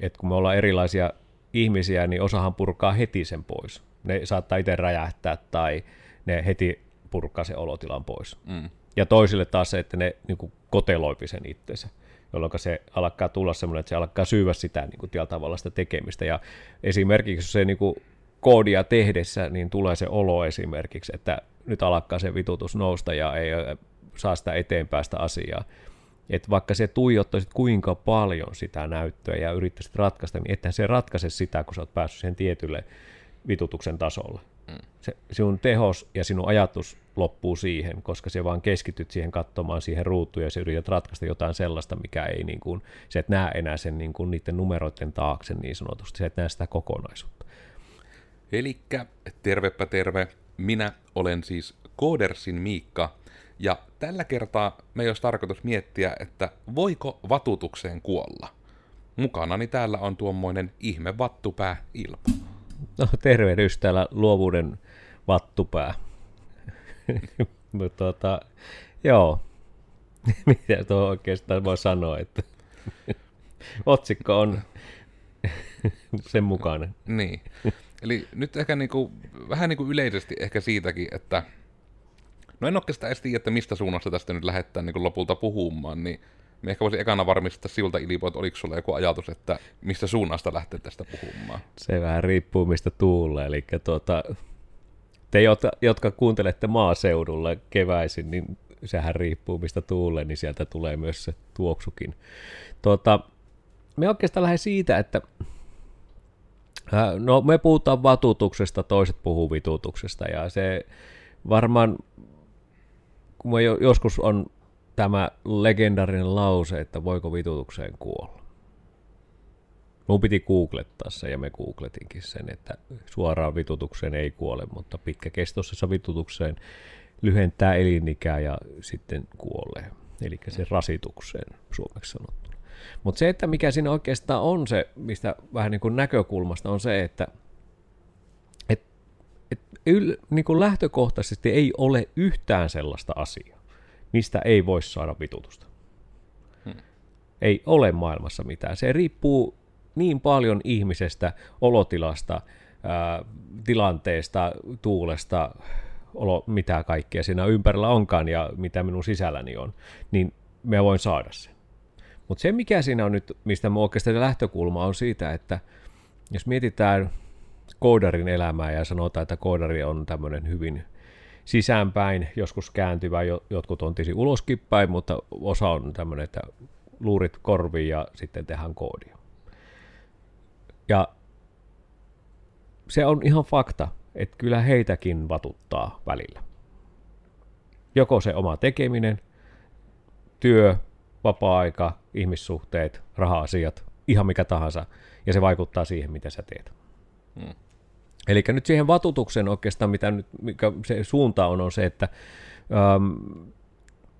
että kun me ollaan erilaisia ihmisiä, niin osahan purkaa heti sen pois. Ne saattaa itse räjähtää tai ne heti purkaa sen olotilan pois. Mm. Ja toisille taas se, että ne niin kuin koteloipi sen itsensä, jolloin se alkaa tulla semmoinen, että se alkaa syyvä sitä niin kuin tavalla sitä tekemistä. Ja esimerkiksi se niin kuin koodia tehdessä, niin tulee se olo esimerkiksi, että nyt alkaa se vitutus nousta ja ei saa sitä eteenpäin sitä asiaa. Että vaikka se tuijottaisit kuinka paljon sitä näyttöä ja yrittäisit ratkaista, niin ethän se ratkaise sitä, kun sä oot päässyt sen tietylle vitutuksen tasolle. Mm. Se, sinun tehos ja sinun ajatus loppuu siihen, koska se vaan keskityt siihen katsomaan siihen ruutuun ja se yrität ratkaista jotain sellaista, mikä ei niin kuin, se et näe enää sen niin kuin niiden numeroiden taakse niin sanotusti, se et näe sitä kokonaisuutta. Elikkä tervepä terve, minä olen siis Koodersin Miikka, ja tällä kertaa me olisi tarkoitus miettiä, että voiko vatutukseen kuolla. Mukanani täällä on tuommoinen ihme vattupää Ilpo. No tervehdys täällä luovuuden vattupää. Mutta tuota, joo, mitä tuo oikeastaan voi sanoa, että otsikko on sen mukainen. Niin. Eli nyt ehkä niinku, vähän niinku yleisesti ehkä siitäkin, että no en oikeastaan edes tiedä, että mistä suunnasta tästä nyt lähettää niinku lopulta puhumaan, niin me ehkä voisin ekana varmistaa siltä Ilipo, että oliko sulla joku ajatus, että mistä suunnasta lähtee tästä puhumaan? Se vähän riippuu mistä tuulee, eli tuota, te, jotka kuuntelette maaseudulla keväisin, niin sehän riippuu mistä tuulee, niin sieltä tulee myös se tuoksukin. Tuota, me oikeastaan lähden siitä, että No me puhutaan vatutuksesta, toiset puhuu vitutuksesta ja se varmaan, kun me joskus on tämä legendarinen lause, että voiko vitutukseen kuolla. Mun piti googlettaa se ja me googletinkin sen, että suoraan vitutukseen ei kuole, mutta pitkäkestoisessa vitutukseen lyhentää elinikää ja sitten kuolee. Eli se rasitukseen suomeksi sanottuna. Mutta se, että mikä siinä oikeastaan on se, mistä vähän niin kuin näkökulmasta on se, että et, et yl, niin kuin lähtökohtaisesti ei ole yhtään sellaista asiaa, mistä ei voi saada vitutusta. Hmm. Ei ole maailmassa mitään. Se riippuu niin paljon ihmisestä, olotilasta, ää, tilanteesta, tuulesta, olo, mitä kaikkea siinä ympärillä onkaan ja mitä minun sisälläni on, niin me voin saada sen. Mutta se, mikä siinä on nyt, mistä mun oikeastaan lähtökulma on siitä, että jos mietitään koodarin elämää ja sanotaan, että koodari on tämmöinen hyvin sisäänpäin, joskus kääntyvä, jotkut on tisi uloskin päin, mutta osa on tämmöinen, että luurit korviin ja sitten tehdään koodia. Ja se on ihan fakta, että kyllä heitäkin vatuttaa välillä. Joko se oma tekeminen, työ, vapaa-aika, ihmissuhteet, raha-asiat, ihan mikä tahansa, ja se vaikuttaa siihen, mitä sä teet. Hmm. Eli nyt siihen vatutuksen oikeastaan, mitä nyt, mikä se suunta on, on se, että ähm,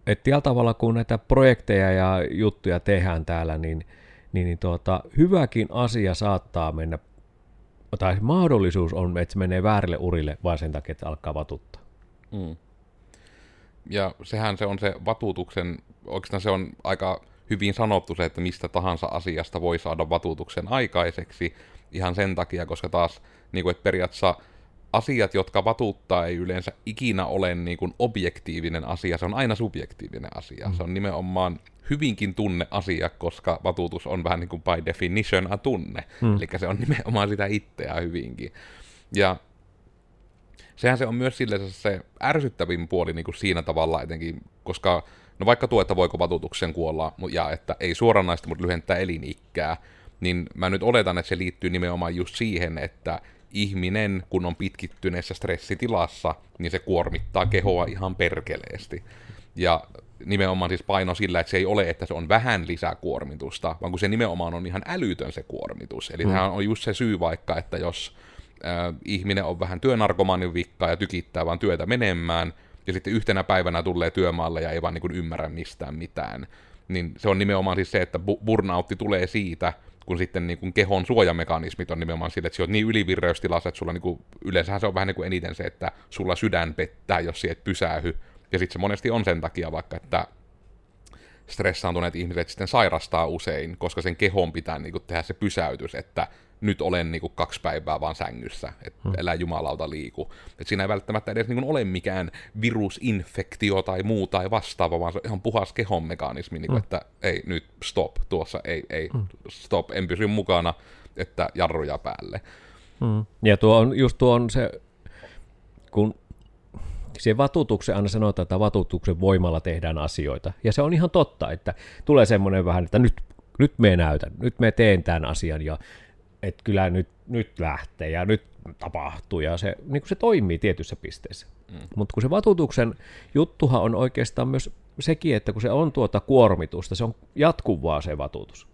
että tällä tavalla, kun näitä projekteja ja juttuja tehdään täällä, niin, niin, niin tuota, hyväkin asia saattaa mennä, tai mahdollisuus on, että se menee väärille urille vain sen takia, että alkaa vatuttaa. Mm. Ja sehän se on se vatutuksen, oikeastaan se on aika hyvin sanottu se, että mistä tahansa asiasta voi saada vatutuksen aikaiseksi ihan sen takia, koska taas niin kuin, että periaatteessa asiat, jotka vatuuttaa, ei yleensä ikinä ole niin kuin objektiivinen asia, se on aina subjektiivinen asia. Mm. Se on nimenomaan hyvinkin tunne asia, koska vatuutus on vähän niin kuin by definition a tunne. Mm. Eli se on nimenomaan sitä itseä hyvinkin. Ja sehän se on myös sille se ärsyttävin puoli niin kuin siinä tavalla etenkin, koska no vaikka tuo, että voiko vatutuksen kuolla, ja että ei suoranaista, mutta lyhentää elinikkää, niin mä nyt oletan, että se liittyy nimenomaan just siihen, että ihminen, kun on pitkittyneessä stressitilassa, niin se kuormittaa kehoa ihan perkeleesti. Ja nimenomaan siis paino sillä, että se ei ole, että se on vähän lisäkuormitusta, vaan kun se nimenomaan on ihan älytön se kuormitus. Eli mm. tämä on just se syy vaikka, että jos äh, ihminen on vähän työnarkomanin vikkaa ja tykittää vaan työtä menemään, ja sitten yhtenä päivänä tulee työmaalle ja ei vaan niin kuin ymmärrä mistään mitään. Niin se on nimenomaan siis se, että burnoutti tulee siitä, kun sitten niin kuin kehon suojamekanismit on nimenomaan sille, että sä oot niin ylivirreystilassa, että sulla niin kuin, yleensähän se on vähän niin kuin eniten se, että sulla sydän pettää, jos sieltä pysähy. Ja sitten se monesti on sen takia vaikka, että stressaantuneet ihmiset sitten sairastaa usein, koska sen kehon pitää niin kuin, tehdä se pysäytys, että nyt olen niin kuin, kaksi päivää vaan sängyssä, että hmm. elää jumalauta liiku. Et siinä ei välttämättä edes niin kuin, ole mikään virusinfektio tai muu tai vastaava, vaan se on ihan puhas kehon mekanismi, niin kuin, hmm. että ei nyt stop, tuossa ei, ei hmm. stop, en pysy mukana, että jarruja päälle. Hmm. Ja tuo on, just tuo on se, kun siihen vatutukseen aina sanotaan, että vatutuksen voimalla tehdään asioita. Ja se on ihan totta, että tulee semmoinen vähän, että nyt, nyt me näytän, nyt me teen tämän asian ja että kyllä nyt, nyt lähtee ja nyt tapahtuu ja se, niin kuin se toimii tietyssä pisteessä. Mm. Mutta kun se vatutuksen juttuhan on oikeastaan myös sekin, että kun se on tuota kuormitusta, se on jatkuvaa se vatutus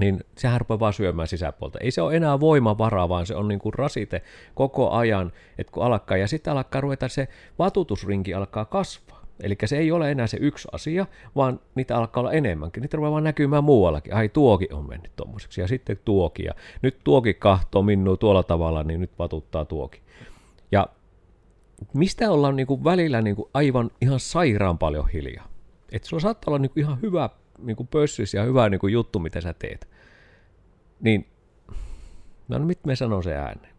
niin sehän rupeaa vaan syömään sisäpuolta. Ei se ole enää voimavaraa, vaan se on niin kuin rasite koko ajan, että kun alkaa, ja sitten alkaa ruveta se vatutusrinki alkaa kasvaa. Eli se ei ole enää se yksi asia, vaan niitä alkaa olla enemmänkin. Niitä rupeaa vaan näkymään muuallakin. Ai tuoki on mennyt tuommoiseksi, ja sitten tuoki, ja nyt tuoki kahtoo minua tuolla tavalla, niin nyt vatuttaa tuoki. Ja mistä ollaan niin kuin välillä niin kuin aivan ihan sairaan paljon hiljaa. Että sulla saattaa olla niin kuin ihan hyvä niin kuin pössis ja hyvä niin kuin juttu, mitä sä teet. Niin, no nyt me sanon se ääneen.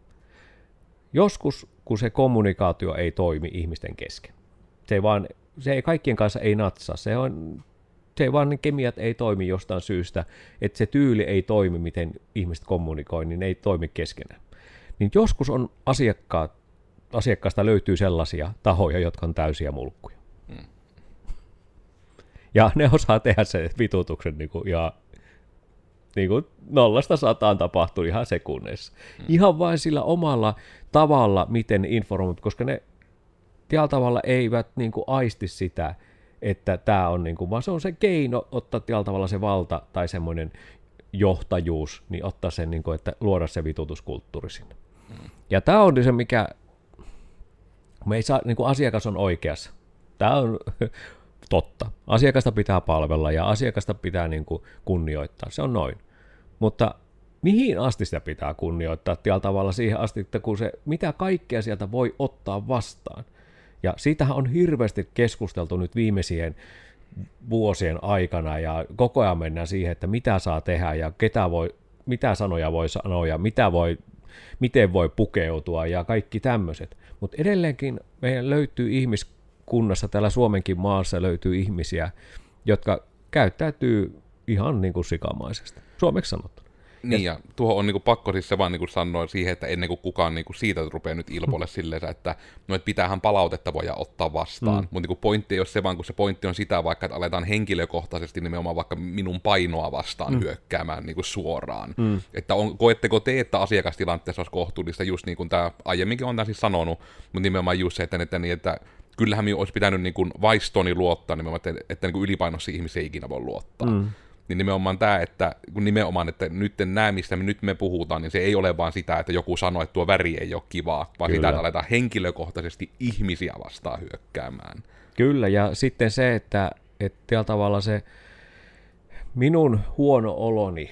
Joskus, kun se kommunikaatio ei toimi ihmisten kesken, se ei vaan, se ei kaikkien kanssa ei natsa, se on, se vaan ne kemiat ei toimi jostain syystä, että se tyyli ei toimi, miten ihmiset kommunikoi, niin ne ei toimi keskenään. Niin joskus on asiakkaat, asiakkaasta löytyy sellaisia tahoja, jotka on täysiä mulkkuja. Mm. Ja ne osaa tehdä sen vitutuksen niin kuin, ja niin kuin nollasta sataan tapahtuu ihan sekunneissa. Hmm. Ihan vain sillä omalla tavalla, miten informoit, koska ne tällä tavalla eivät niin kuin aisti sitä, että tämä on, niin kuin, vaan se on se keino ottaa tällä tavalla se valta tai semmoinen johtajuus, niin ottaa sen, niin kuin, että luoda se vitutuskulttuuri sinne. Ja tämä on se, mikä me ei saa, niin kuin asiakas on oikeassa. Tämä on totta. Asiakasta pitää palvella ja asiakasta pitää niin kuin kunnioittaa. Se on noin. Mutta mihin asti sitä pitää kunnioittaa tällä tavalla siihen asti, että kun se, mitä kaikkea sieltä voi ottaa vastaan. Ja siitähän on hirveästi keskusteltu nyt viimeisien vuosien aikana ja koko ajan mennään siihen, että mitä saa tehdä ja ketä voi, mitä sanoja voi sanoa ja mitä voi, miten voi pukeutua ja kaikki tämmöiset. Mutta edelleenkin meidän löytyy ihmiskunnassa, täällä Suomenkin maassa löytyy ihmisiä, jotka käyttäytyy ihan niin kuin sikamaisesti, suomeksi sanottuna. Niin, ja tuohon on niinku pakko siis se vaan niinku sanoa siihen, että ennen kuin kukaan niinku siitä rupeaa nyt ilpoille mm. silleen, että no, et pitäähän palautetta voida ottaa vastaan. Mm. Mutta niinku pointti ei ole se vaan, kun se pointti on sitä vaikka, että aletaan henkilökohtaisesti nimenomaan vaikka minun painoa vastaan mm. hyökkäämään niinku suoraan. Mm. Että on, koetteko te, että asiakastilanteessa olisi kohtuullista, just niin kuin tämä aiemminkin on tämä siis sanonut, mutta nimenomaan just se, että, että, niin, että kyllähän minun olisi pitänyt niin kuin vaistoni luottaa nimenomaan, että, että niin kuin ylipainossa ihmisiä ei ikinä voi luottaa. Mm niin nimenomaan tämä, että kun nimenomaan, että nyt nämä, mistä me nyt me puhutaan, niin se ei ole vaan sitä, että joku sanoo, että tuo väri ei ole kivaa, vaan Kyllä. sitä, että aletaan henkilökohtaisesti ihmisiä vastaan hyökkäämään. Kyllä, ja sitten se, että, että tavalla se minun huono oloni,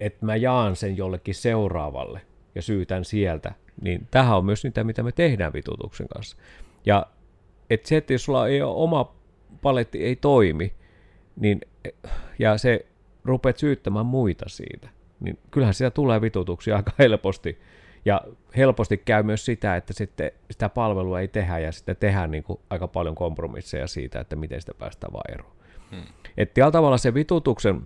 että mä jaan sen jollekin seuraavalle ja syytän sieltä, niin tähän on myös niitä, mitä me tehdään vitutuksen kanssa. Ja että se, että jos sulla ei ole oma paletti ei toimi, niin, ja se rupeat syyttämään muita siitä, niin kyllähän sitä tulee vitutuksia aika helposti. Ja helposti käy myös sitä, että sitten sitä palvelua ei tehdä ja sitten tehdään niin kuin aika paljon kompromisseja siitä, että miten sitä päästään vaan eroon. Hmm. Että tällä tavalla se vitutuksen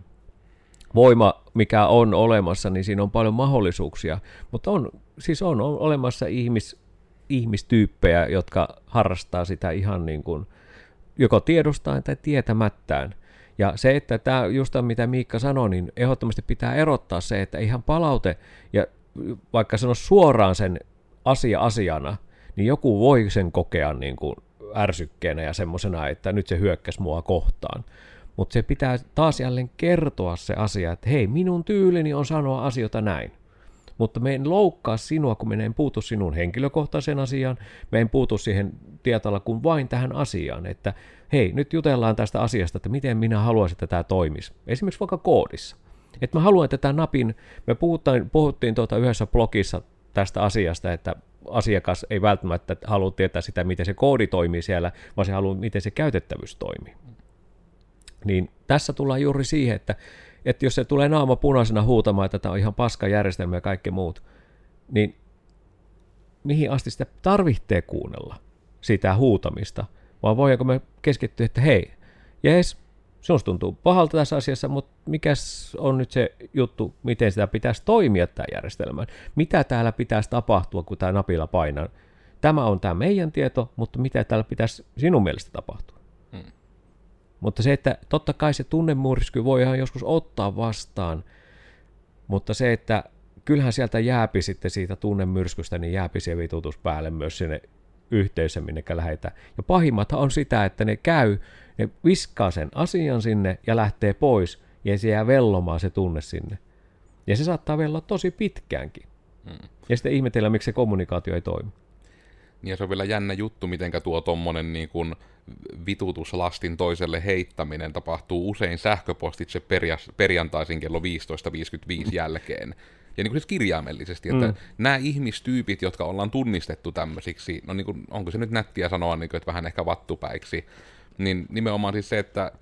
voima, mikä on olemassa, niin siinä on paljon mahdollisuuksia, mutta on, siis on, on olemassa ihmis, ihmistyyppejä, jotka harrastaa sitä ihan niin kuin, joko tiedostaen tai tietämättään. Ja se, että tämä just mitä Miikka sanoi, niin ehdottomasti pitää erottaa se, että ihan palaute, ja vaikka sano suoraan sen asia asiana, niin joku voi sen kokea niin kuin ärsykkeenä ja semmoisena, että nyt se hyökkäsi mua kohtaan. Mutta se pitää taas jälleen kertoa se asia, että hei, minun tyylini on sanoa asioita näin. Mutta me en loukkaa sinua, kun me en puutu sinun henkilökohtaiseen asiaan, me en puutu siihen tietalla kuin vain tähän asiaan, että hei, nyt jutellaan tästä asiasta, että miten minä haluaisin, että tämä toimisi. Esimerkiksi vaikka koodissa. Että mä haluan, että tämä napin, me puhuttiin, puhuttiin tuota yhdessä blogissa tästä asiasta, että asiakas ei välttämättä halua tietää sitä, miten se koodi toimii siellä, vaan se haluaa, miten se käytettävyys toimii. Niin tässä tullaan juuri siihen, että, että jos se tulee naama punaisena huutamaan, että tämä on ihan paska järjestelmä ja kaikki muut, niin mihin asti sitä tarvitsee kuunnella, sitä huutamista, vaan voidaanko me keskittyä, että hei, jees, sinusta tuntuu pahalta tässä asiassa, mutta mikä on nyt se juttu, miten sitä pitäisi toimia tämä järjestelmä? Mitä täällä pitäisi tapahtua, kun tämä napilla painaa? Tämä on tämä meidän tieto, mutta mitä täällä pitäisi sinun mielestä tapahtua? Hmm. Mutta se, että totta kai se tunnemyrsky voi ihan joskus ottaa vastaan, mutta se, että kyllähän sieltä jääpi sitten siitä tunnemyrskystä, niin jääpi se vitutus päälle myös sinne yhteisö, minne lähetään. Ja pahimmat on sitä, että ne käy, ne viskaa sen asian sinne ja lähtee pois, ja se jää vellomaan se tunne sinne. Ja se saattaa velloa tosi pitkäänkin. Hmm. Ja sitten ihmetellä, miksi se kommunikaatio ei toimi. Niin ja se on vielä jännä juttu, miten tuo tommonen niin kuin vitutuslastin toiselle heittäminen tapahtuu usein sähköpostitse perjantaisin kello 15.55 jälkeen ja niin kuin siis kirjaimellisesti, että mm. nämä ihmistyypit, jotka ollaan tunnistettu tämmöisiksi, no niin kuin, onko se nyt nättiä sanoa, niin kuin, että vähän ehkä vattupäiksi, niin nimenomaan siis se, että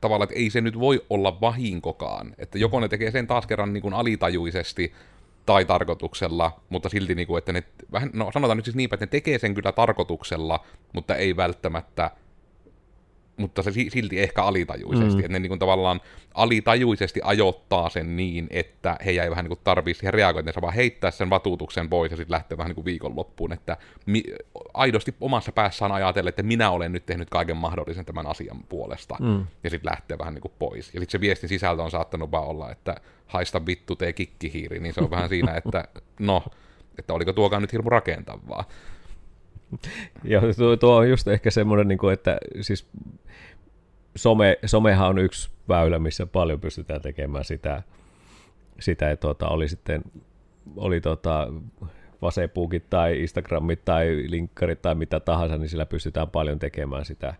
tavallaan, että ei se nyt voi olla vahinkokaan, että joko ne tekee sen taas kerran niin kuin alitajuisesti, tai tarkoituksella, mutta silti, niin kuin, että ne, vähän, no sanotaan nyt siis niinpä, että ne tekee sen kyllä tarkoituksella, mutta ei välttämättä mutta se silti ehkä alitajuisesti, mm. että ne niin kuin tavallaan alitajuisesti ajoittaa sen niin, että he ei vähän niin tarvii siihen reagoida, että vaan heittää sen vatuutuksen pois ja sitten lähtee vähän niin kuin viikonloppuun, että mi- aidosti omassa päässään ajatella, että minä olen nyt tehnyt kaiken mahdollisen tämän asian puolesta, mm. ja sitten lähtee vähän niin kuin pois. Ja sitten se viestin sisältö on saattanut vaan olla, että haista vittu, tee kikkihiiri, niin se on vähän siinä, että no, että oliko tuokaan nyt hirmu rakentavaa. Ja tuo, tuo on just ehkä semmoinen, niin kuin, että siis some, somehan on yksi väylä, missä paljon pystytään tekemään sitä, sitä että tuota, oli sitten oli tuota, Facebookit tai Instagramit tai linkkarit tai mitä tahansa, niin sillä pystytään paljon tekemään sitä,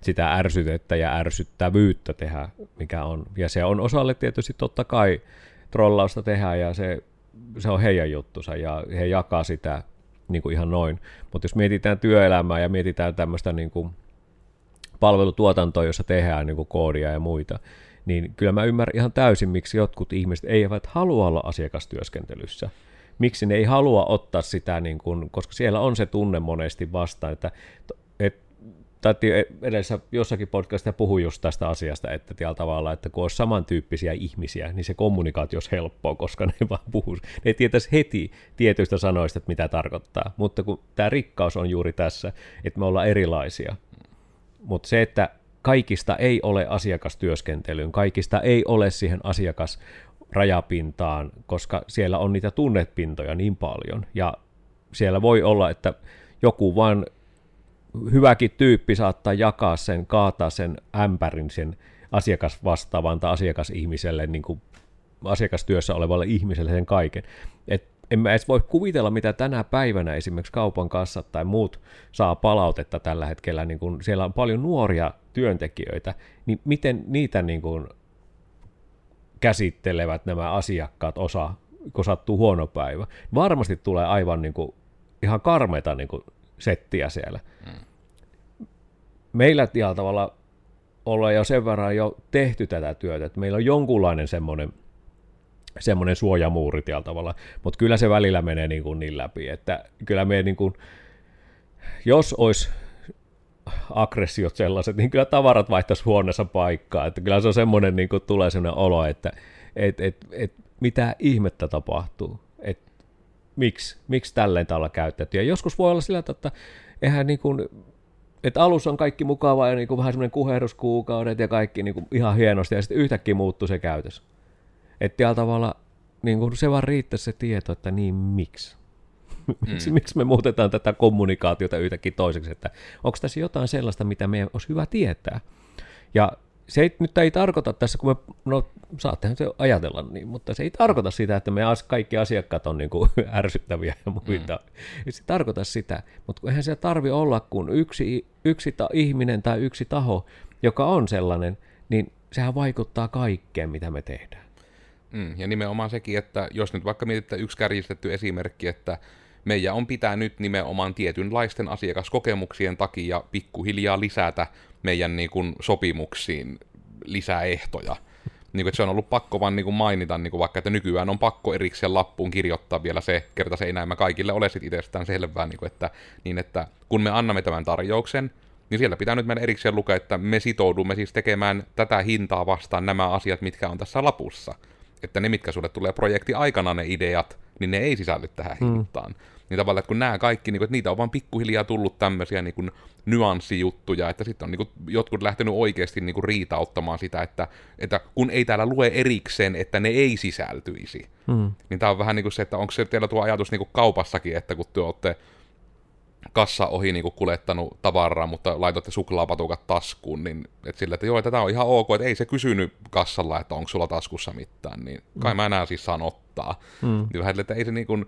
sitä ärsytettä ja ärsyttävyyttä tehdä, mikä on. Ja se on osalle tietysti totta kai trollausta tehdä ja se, se on heidän juttusa ja he jakaa sitä niin kuin ihan noin. Mutta jos mietitään työelämää ja mietitään tämmöistä niin kuin palvelutuotantoa, jossa tehdään niin kuin koodia ja muita, niin kyllä mä ymmärrän ihan täysin, miksi jotkut ihmiset eivät halua olla asiakastyöskentelyssä. Miksi ne ei halua ottaa sitä, niin kuin, koska siellä on se tunne monesti vastaan, että, että tai edessä jossakin podcastissa puhui just tästä asiasta, että tavalla, että kun olisi samantyyppisiä ihmisiä, niin se kommunikaatio olisi helppoa, koska ne vaan puhuu. Ne tietäisi heti tietyistä sanoista, että mitä tarkoittaa. Mutta kun tämä rikkaus on juuri tässä, että me ollaan erilaisia. Mutta se, että kaikista ei ole asiakastyöskentelyyn, kaikista ei ole siihen asiakasrajapintaan, koska siellä on niitä tunnepintoja niin paljon. Ja siellä voi olla, että joku vaan hyväkin tyyppi saattaa jakaa sen, kaataa sen ämpärin sen asiakasvastaavan tai asiakasihmiselle, niin kuin asiakastyössä olevalle ihmiselle sen kaiken. Et en mä edes voi kuvitella, mitä tänä päivänä esimerkiksi kaupan kassat tai muut saa palautetta tällä hetkellä, niin kun siellä on paljon nuoria työntekijöitä, niin miten niitä niin kun käsittelevät nämä asiakkaat osa, kun sattuu huono päivä. Varmasti tulee aivan niin kuin, ihan karmeita niin settiä siellä. Mm. Meillä tällä tavalla ollaan jo sen verran jo tehty tätä työtä, että meillä on jonkunlainen semmoinen, semmoinen suojamuuri tällä tavalla, mutta kyllä se välillä menee niin, kuin niin läpi, että kyllä me niin kuin, jos olisi aggressiot sellaiset, niin kyllä tavarat vaihtaisi huoneessa paikkaa, että kyllä se on semmoinen, niin kuin tulee semmoinen olo, että et, et, et, mitä ihmettä tapahtuu, että miksi, miksi tälleen tällä käytetty. Ja joskus voi olla sillä, että eihän niin kuin, että alussa on kaikki mukavaa ja niin kuin vähän semmoinen kuheruskuukaudet ja kaikki niin kuin ihan hienosti ja sitten yhtäkkiä muuttuu se käytös. Että tavalla niin kuin se vaan riittäisi se tieto, että niin miksi. miksi, mm. miksi me muutetaan tätä kommunikaatiota yhtäkkiä toiseksi, että onko tässä jotain sellaista, mitä meidän olisi hyvä tietää. Ja se ei, nyt ei tarkoita tässä, kun me, no saattehan se ajatella niin, mutta se ei tarkoita sitä, että me kaikki asiakkaat on niin kuin ärsyttäviä ja muita. Mm. Se tarkoita sitä, mutta eihän se tarvi olla kuin yksi, yksi ta, ihminen tai yksi taho, joka on sellainen, niin sehän vaikuttaa kaikkeen, mitä me tehdään. Mm, ja nimenomaan sekin, että jos nyt vaikka mietitään yksi kärjistetty esimerkki, että meidän on pitää nyt nimenomaan tietynlaisten asiakaskokemuksien takia pikkuhiljaa lisätä meidän niin kuin sopimuksiin lisäehtoja. Niin kuin, että se on ollut pakko vaan niin kuin mainita, niin kuin vaikka että nykyään on pakko erikseen lappuun kirjoittaa vielä se, kerta se ei näemmä kaikille ole sit itsestään selvää, niin kuin, että, niin että kun me annamme tämän tarjouksen, niin siellä pitää nyt meidän erikseen lukea, että me sitoudumme siis tekemään tätä hintaa vastaan nämä asiat, mitkä on tässä lapussa. Että ne, mitkä sulle tulee projekti aikana ne ideat, niin ne ei sisälly tähän mm. hintaan. Niin tavallaan, että kun nämä kaikki, niin kuin, että niitä on vaan pikkuhiljaa tullut tämmöisiä niin kuin, nyanssijuttuja, että sitten on niin kuin, jotkut lähtenyt oikeasti niin kuin, riitauttamaan sitä, että, että kun ei täällä lue erikseen, että ne ei sisältyisi. Mm. Niin tämä on vähän niin kuin se, että onko se teillä tuo ajatus niin kuin kaupassakin, että kun te olette kassa ohi niin kuin kuljettanut tavaraa, mutta laitoitte suklaapatukat taskuun, niin että sille, että joo, tätä on ihan ok, että ei se kysynyt kassalla, että onko sulla taskussa mitään, niin kai mm. mä enää siis saan ottaa. Mm. Niin vähän, että ei se niin kuin,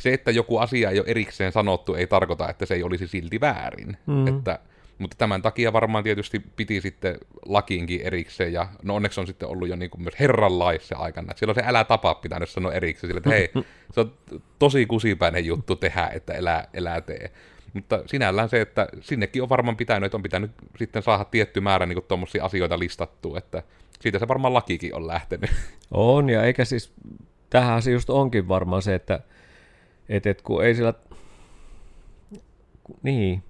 se, että joku asia ei ole erikseen sanottu, ei tarkoita, että se ei olisi silti väärin. Mm. Että, mutta tämän takia varmaan tietysti piti sitten lakiinkin erikseen, ja no onneksi on sitten ollut jo niin kuin myös herranlaissa aikana. Silloin se älä tapaa pitänyt sanoa erikseen, sille, että hei, se on tosi kusipäinen juttu tehdä, että elää, elää tee. Mutta sinällään se, että sinnekin on varmaan pitänyt, että on pitänyt sitten saada tietty määrä niin tuommoisia asioita listattua, että siitä se varmaan lakikin on lähtenyt. On, ja eikä siis, tähän se just onkin varmaan se, että et, et kun ei sillä... Niin.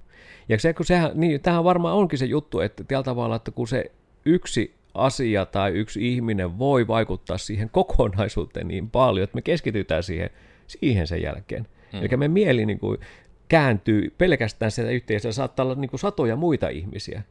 Ja se, kun sehän, niin, tähän varmaan onkin se juttu, että tällä tavalla, että kun se yksi asia tai yksi ihminen voi vaikuttaa siihen kokonaisuuteen niin paljon, että me keskitytään siihen, siihen sen jälkeen. Hmm. Eli me mieli niin kuin, kääntyy pelkästään sitä yhteisöä, saattaa olla niin kuin, satoja muita ihmisiä.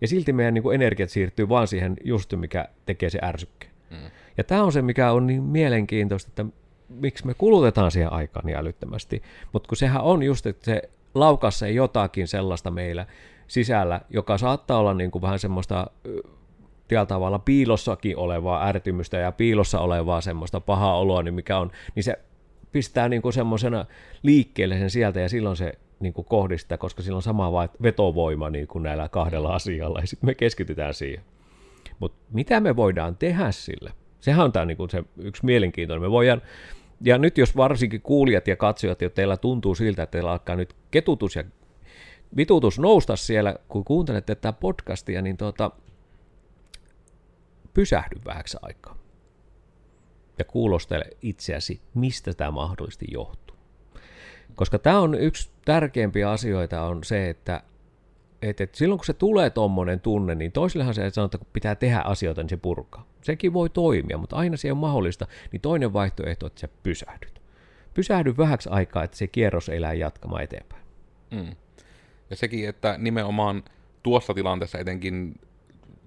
Ja silti meidän niin kuin, energiat siirtyy vaan siihen just, mikä tekee se ärsykkeen. Hmm. Ja tämä on se, mikä on niin mielenkiintoista, että miksi me kulutetaan siihen aikaan niin älyttömästi. Mutta kun sehän on just, että se laukassa jotakin sellaista meillä sisällä, joka saattaa olla niin kuin vähän semmoista tällä tavalla piilossakin olevaa ärtymystä ja piilossa olevaa semmoista pahaa oloa, niin mikä on, niin se pistää niin kuin semmoisena liikkeelle sen sieltä ja silloin se niin kuin kohdistaa, koska sillä on sama vetovoima niin kuin näillä kahdella asialla ja sitten me keskitytään siihen. Mutta mitä me voidaan tehdä sille? Sehän on tämä niin kuin se yksi mielenkiintoinen. Me voidaan ja nyt jos varsinkin kuulijat ja katsojat, jo teillä tuntuu siltä, että teillä alkaa nyt ketutus ja vitutus nousta siellä, kun kuuntelette tätä podcastia, niin tuota, pysähdy vähäksi aikaa ja kuulostele itseäsi, mistä tämä mahdollisesti johtuu. Koska tämä on yksi tärkeimpiä asioita on se, että et, et silloin kun se tulee tuommoinen tunne, niin toisillehan se sanoo, että kun pitää tehdä asioita, niin se purkaa. Sekin voi toimia, mutta aina se on mahdollista, niin toinen vaihtoehto on, että sä pysähdyt. Pysähdy vähäksi aikaa, että se kierros ei lähde jatkamaan eteenpäin. Mm. Ja sekin, että nimenomaan tuossa tilanteessa etenkin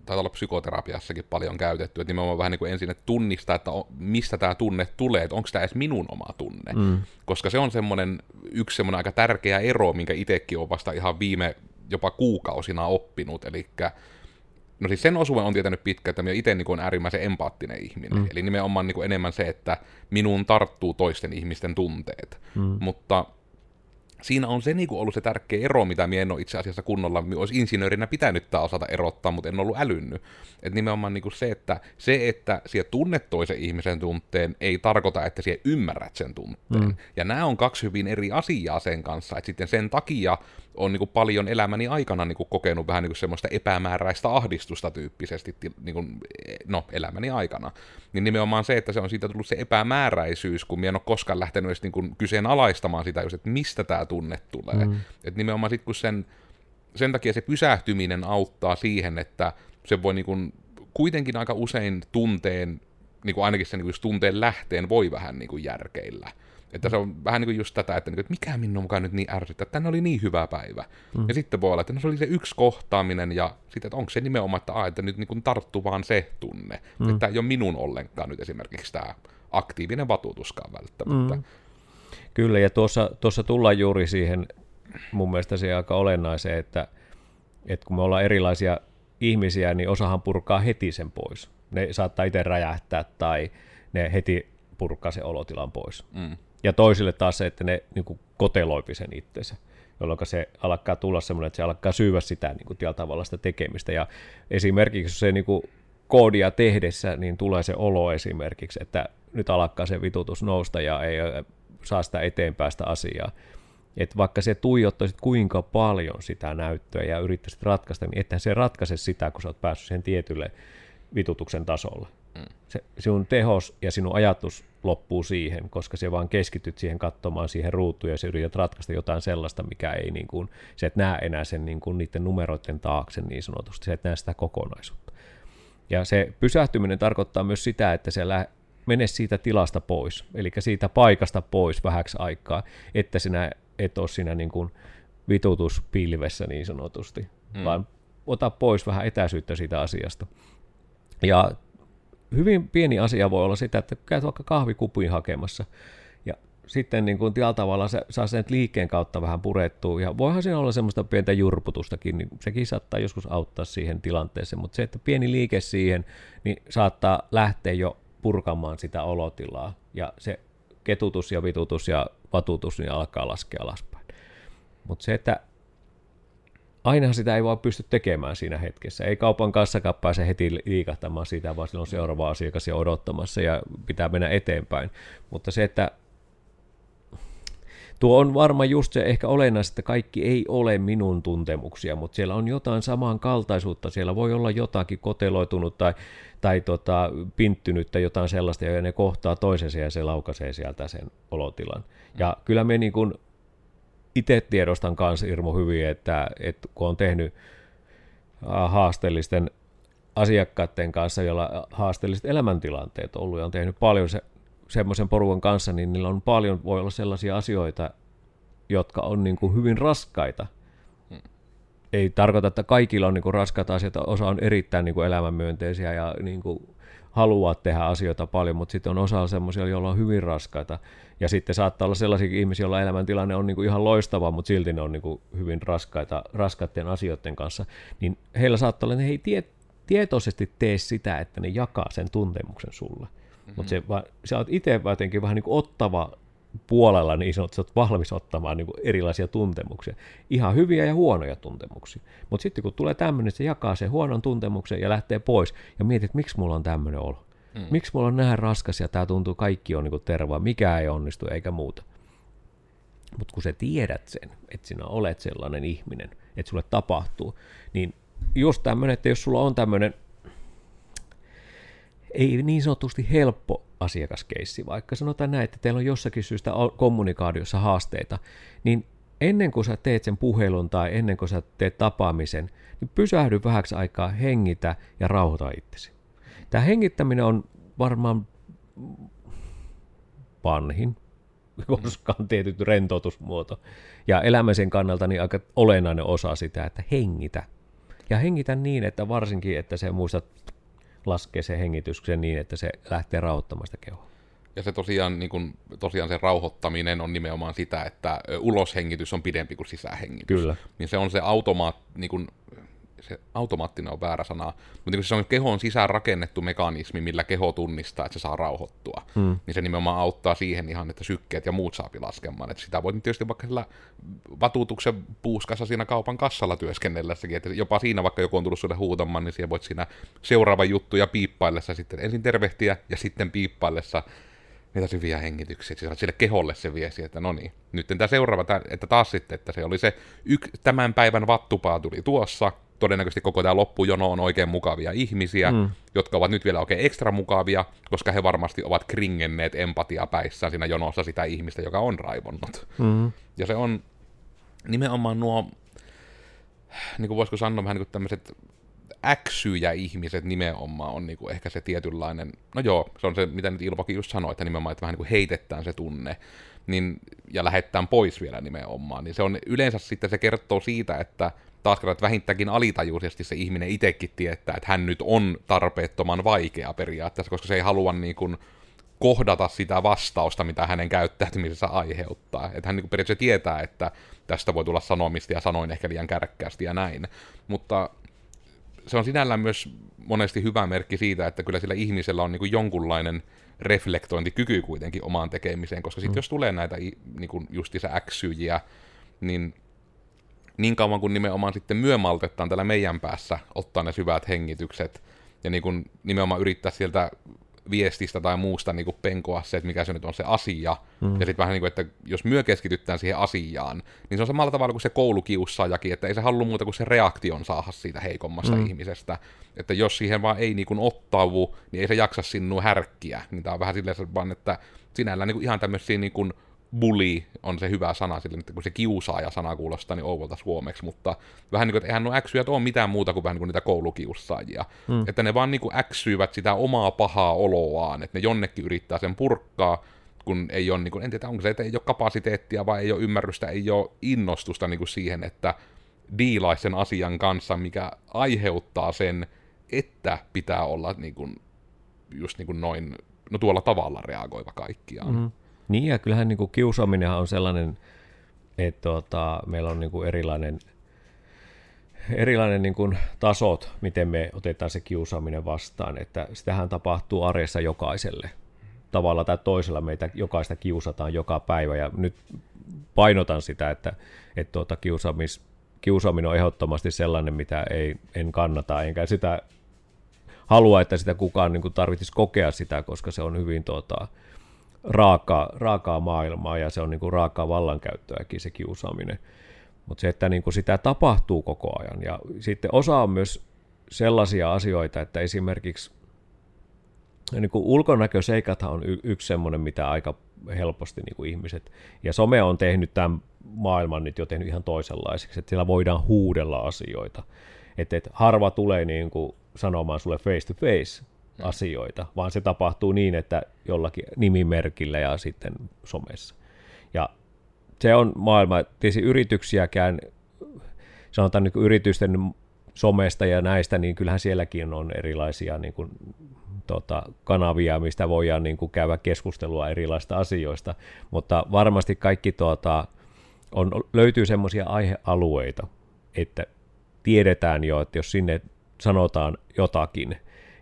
taitaa olla psykoterapiassakin paljon käytetty, että nimenomaan vähän niin kuin ensin että tunnistaa, että mistä tämä tunne tulee, että onko tämä edes minun oma tunne. Mm. Koska se on semmoinen, yksi semmoinen aika tärkeä ero, minkä itsekin on vasta ihan viime jopa kuukausina oppinut, eli No siis sen osuuden on tietänyt pitkä, että minä itse niin on äärimmäisen empaattinen ihminen. Mm. Eli nimenomaan niin kuin enemmän se, että minuun tarttuu toisten ihmisten tunteet. Mm. Mutta siinä on se niin kuin ollut se tärkeä ero, mitä minä en ole itse asiassa kunnolla, minä olisi insinöörinä pitänyt tämä osata erottaa, mutta en ollut älynnyt. Että nimenomaan niin kuin se, että se, että sinä tunnet toisen ihmisen tunteen, ei tarkoita, että sinä ymmärrät sen tunteen. Mm. Ja nämä on kaksi hyvin eri asiaa sen kanssa, että sitten sen takia on niin kuin paljon elämäni aikana niin kuin kokenut vähän niin kuin semmoista epämääräistä ahdistusta tyyppisesti niin kuin, no, elämäni aikana. Niin nimenomaan se, että se on siitä tullut se epämääräisyys, kun minä en ole koskaan lähtenyt edes niin kuin kyseenalaistamaan sitä, just, että mistä tämä tunne tulee. Mm. Että nimenomaan sitten kun sen, sen takia se pysähtyminen auttaa siihen, että se voi niin kuin, kuitenkin aika usein tunteen, niin kuin ainakin sen niin kuin tunteen lähteen voi vähän niin kuin järkeillä. Että se on vähän niin kuin just tätä, että, niin kuin, että mikä minun mukaan nyt niin ärsyttää, että tänne oli niin hyvä päivä. Mm. Ja sitten voi olla, että no se oli se yksi kohtaaminen ja sitten, että onko se nimenomaan, että, a, että nyt niin kuin tarttuu vaan se tunne. Mm. Että ei ole minun ollenkaan nyt esimerkiksi tämä aktiivinen vatutuskaan välttämättä. Mm. Kyllä, ja tuossa, tuossa tullaan juuri siihen mun mielestä se aika olennaiseen, että, että kun me ollaan erilaisia ihmisiä, niin osahan purkaa heti sen pois. Ne saattaa itse räjähtää tai ne heti purkaa sen olotilan pois. Mm. Ja toisille taas se, että ne niin kuin koteloipi sen itsensä, jolloin se alkaa tulla semmoinen, että se alkaa syyvä sitä niin kuin tavalla sitä tekemistä. Ja esimerkiksi se niin kuin koodia tehdessä, niin tulee se olo esimerkiksi, että nyt alkaa se vitutus nousta ja ei saa sitä eteenpäin sitä asiaa. Että vaikka se tuijottaisit kuinka paljon sitä näyttöä ja yrittäisit ratkaista, niin että se ratkaise sitä, kun sä oot päässyt sen tietylle vitutuksen tasolle. Mm. Se, sinun tehos ja sinun ajatus loppuu siihen, koska se vaan keskityt siihen katsomaan siihen ruutuun ja se yrität ratkaista jotain sellaista, mikä ei niin kuin, se et näe enää sen niin kuin niiden numeroiden taakse niin sanotusti, se et näe sitä kokonaisuutta. Ja se pysähtyminen tarkoittaa myös sitä, että se lä- mene siitä tilasta pois, eli siitä paikasta pois vähäksi aikaa, että sinä et ole siinä niin kuin vitutuspilvessä niin sanotusti, mm. vaan ota pois vähän etäisyyttä siitä asiasta. Ja hyvin pieni asia voi olla sitä, että käyt vaikka kahvikupin hakemassa, ja sitten niin kuin tavalla se saa sen liikkeen kautta vähän purettua, ja voihan siinä olla semmoista pientä jurputustakin, niin sekin saattaa joskus auttaa siihen tilanteeseen, mutta se, että pieni liike siihen, niin saattaa lähteä jo purkamaan sitä olotilaa, ja se ketutus ja vitutus ja vatutus niin alkaa laskea alaspäin. Mutta se, että aina sitä ei vaan pysty tekemään siinä hetkessä. Ei kaupan kassakaan pääse heti liikahtamaan siitä, vaan silloin on seuraava asiakas ja odottamassa ja pitää mennä eteenpäin. Mutta se, että tuo on varmaan just se ehkä olennaista, että kaikki ei ole minun tuntemuksia, mutta siellä on jotain samankaltaisuutta. Siellä voi olla jotakin koteloitunut tai, tai tota, pinttynyt tai jotain sellaista, ja ne kohtaa toisensa ja se laukaisee sieltä sen olotilan. Ja kyllä me niin kuin itse tiedostan kanssa Irmo hyvin, että, että kun on tehnyt haasteellisten asiakkaiden kanssa, joilla haasteelliset elämäntilanteet ollut ja on tehnyt paljon se, semmoisen porukan kanssa, niin niillä on paljon, voi olla sellaisia asioita, jotka on niin kuin hyvin raskaita. Hmm. Ei tarkoita, että kaikilla on niin kuin raskaita asioita, osa on erittäin niin kuin elämänmyönteisiä ja niin kuin haluaa tehdä asioita paljon, mutta sitten on osa semmoisia, joilla on hyvin raskaita. Ja sitten saattaa olla sellaisia ihmisiä, joilla elämäntilanne on niinku ihan loistava, mutta silti ne on niinku hyvin raskaita, raskaiden asioiden kanssa. Niin heillä saattaa olla, että he ei tie, tietoisesti tee sitä, että ne jakaa sen tuntemuksen sulle. Mm-hmm. Mutta se, sä oot itse jotenkin vähän niin kuin ottava puolella niin sanot, että valmis ottamaan niin erilaisia tuntemuksia. Ihan hyviä ja huonoja tuntemuksia. Mutta sitten kun tulee tämmöinen, se jakaa sen huonon tuntemuksen ja lähtee pois ja mietit, että miksi mulla on tämmöinen olo. Mm. Miksi mulla on näin raskas ja tämä tuntuu, kaikki on niin tervaa, mikä ei onnistu eikä muuta. Mutta kun sä tiedät sen, että sinä olet sellainen ihminen, että sulle tapahtuu, niin just tämmöinen, että jos sulla on tämmöinen ei niin sanotusti helppo asiakaskeissi, vaikka sanotaan näin, että teillä on jossakin syystä kommunikaatiossa haasteita, niin ennen kuin sä teet sen puhelun tai ennen kuin sä teet tapaamisen, niin pysähdy vähäksi aikaa, hengitä ja rauhoita itsesi. Tämä hengittäminen on varmaan vanhin, koska on tietyt rentoutusmuoto. Ja elämisen kannalta niin aika olennainen osa sitä, että hengitä. Ja hengitä niin, että varsinkin, että se muistat laskee se hengityksen niin, että se lähtee rauhoittamaan sitä kehoa. Ja se tosiaan, niin kun, tosiaan se rauhoittaminen on nimenomaan sitä, että uloshengitys on pidempi kuin sisähengitys. Kyllä. Niin se on se automaat, niin kun, se automaattinen on väärä sana, mutta kun se on kehon sisään rakennettu mekanismi, millä keho tunnistaa, että se saa rauhoittua, mm. niin se nimenomaan auttaa siihen ihan, että sykkeet ja muut saapi laskemaan. Että sitä voi tietysti vaikka sillä vatuutuksen puuskassa siinä kaupan kassalla työskennellessäkin, että jopa siinä vaikka joku on tullut sulle huutamaan, niin siellä voit siinä seuraava juttu ja piippaillessa sitten ensin tervehtiä ja sitten piippaillessa niitä syviä hengityksiä, että sille keholle se viesi, että no niin, nyt tämä seuraava, että taas sitten, että se oli se yk, tämän päivän vattupaa tuli tuossa, todennäköisesti koko tämä loppujono on oikein mukavia ihmisiä, mm. jotka ovat nyt vielä oikein ekstra mukavia, koska he varmasti ovat kringenneet empatiapäissään siinä jonossa sitä ihmistä, joka on raivonnut. Mm. Ja se on nimenomaan nuo, niin kuin voisiko sanoa vähän niin kuin tämmöiset äksyjä ihmiset nimenomaan on niin kuin ehkä se tietynlainen, no joo, se on se, mitä nyt Ilvokin just sanoi, että nimenomaan, että vähän niin kuin heitetään se tunne, niin, ja lähettään pois vielä nimenomaan, niin se on yleensä sitten se kertoo siitä, että taas kerran, että vähintäänkin alitajuisesti se ihminen itsekin tietää, että hän nyt on tarpeettoman vaikea periaatteessa, koska se ei halua niin kuin kohdata sitä vastausta, mitä hänen käyttäytymisensä aiheuttaa. Että hän niin kuin periaatteessa tietää, että tästä voi tulla sanomista ja sanoin ehkä liian kärkkäästi ja näin. Mutta se on sinällään myös monesti hyvä merkki siitä, että kyllä sillä ihmisellä on niin kuin jonkunlainen reflektointikyky kuitenkin omaan tekemiseen, koska sitten mm. jos tulee näitä niin kuin justiinsa äksyjiä, niin niin kauan kuin nimenomaan sitten myömaltetaan täällä meidän päässä ottaa ne syvät hengitykset ja niin kuin nimenomaan yrittää sieltä viestistä tai muusta niin kuin penkoa se, että mikä se nyt on se asia. Mm. Ja sitten vähän niin kuin, että jos myö keskitytään siihen asiaan, niin se on samalla tavalla kuin se koulukiussaajakin, että ei se halua muuta kuin se reaktion saada siitä heikommasta mm. ihmisestä. Että jos siihen vaan ei niin kuin ottavu, niin ei se jaksa sinua härkkiä. Niin tämä on vähän silleen vaan, että sinällään niin kuin ihan tämmöisiä niin kuin bully on se hyvä sana sille, että kun se kiusaaja sana kuulostaa niin ouvolta suomeksi, mutta vähän niin kuin, että eihän nuo äksyjät ole mitään muuta kuin vähän niin kuin niitä koulukiusaajia. Mm. Että ne vaan niin kuin äksyivät sitä omaa pahaa oloaan, että ne jonnekin yrittää sen purkkaa, kun ei ole, niin kuin, en tiedä, onko se, että ei ole kapasiteettia vai ei ole ymmärrystä, ei ole innostusta niin kuin siihen, että diilaisi sen asian kanssa, mikä aiheuttaa sen, että pitää olla niin kuin, just niin kuin noin, no tuolla tavalla reagoiva kaikkiaan. Mm. Niin, ja kyllähän niin kuin kiusaaminen on sellainen, että tuota, meillä on niin kuin erilainen, erilainen niin kuin tasot, miten me otetaan se kiusaaminen vastaan, että sitähän tapahtuu arjessa jokaiselle. Tavalla tai toisella meitä jokaista kiusataan joka päivä, ja nyt painotan sitä, että, että tuota, kiusaamis, kiusaaminen on ehdottomasti sellainen, mitä ei, en kannata, enkä sitä halua, että sitä kukaan niin kuin tarvitsisi kokea sitä, koska se on hyvin tuota, raakaa, raakaa maailmaa ja se on niin kuin raakaa vallankäyttöäkin se kiusaaminen. Mutta se, että niin kuin sitä tapahtuu koko ajan. Ja sitten osa on myös sellaisia asioita, että esimerkiksi niin kuin ulkonäköseikathan on y- yksi semmoinen, mitä aika helposti niin kuin ihmiset, ja some on tehnyt tämän maailman nyt jo tehnyt ihan toisenlaiseksi, että siellä voidaan huudella asioita. Että et harva tulee niin kuin sanomaan sulle face to face, asioita, vaan se tapahtuu niin, että jollakin nimimerkillä ja sitten somessa. Ja se on maailma, tietysti yrityksiäkään, sanotaan niin yritysten somesta ja näistä, niin kyllähän sielläkin on erilaisia niin kuin, tota, kanavia, mistä voidaan niin kuin, käydä keskustelua erilaista asioista, mutta varmasti kaikki tuota, on, löytyy semmoisia aihealueita, että tiedetään jo, että jos sinne sanotaan jotakin,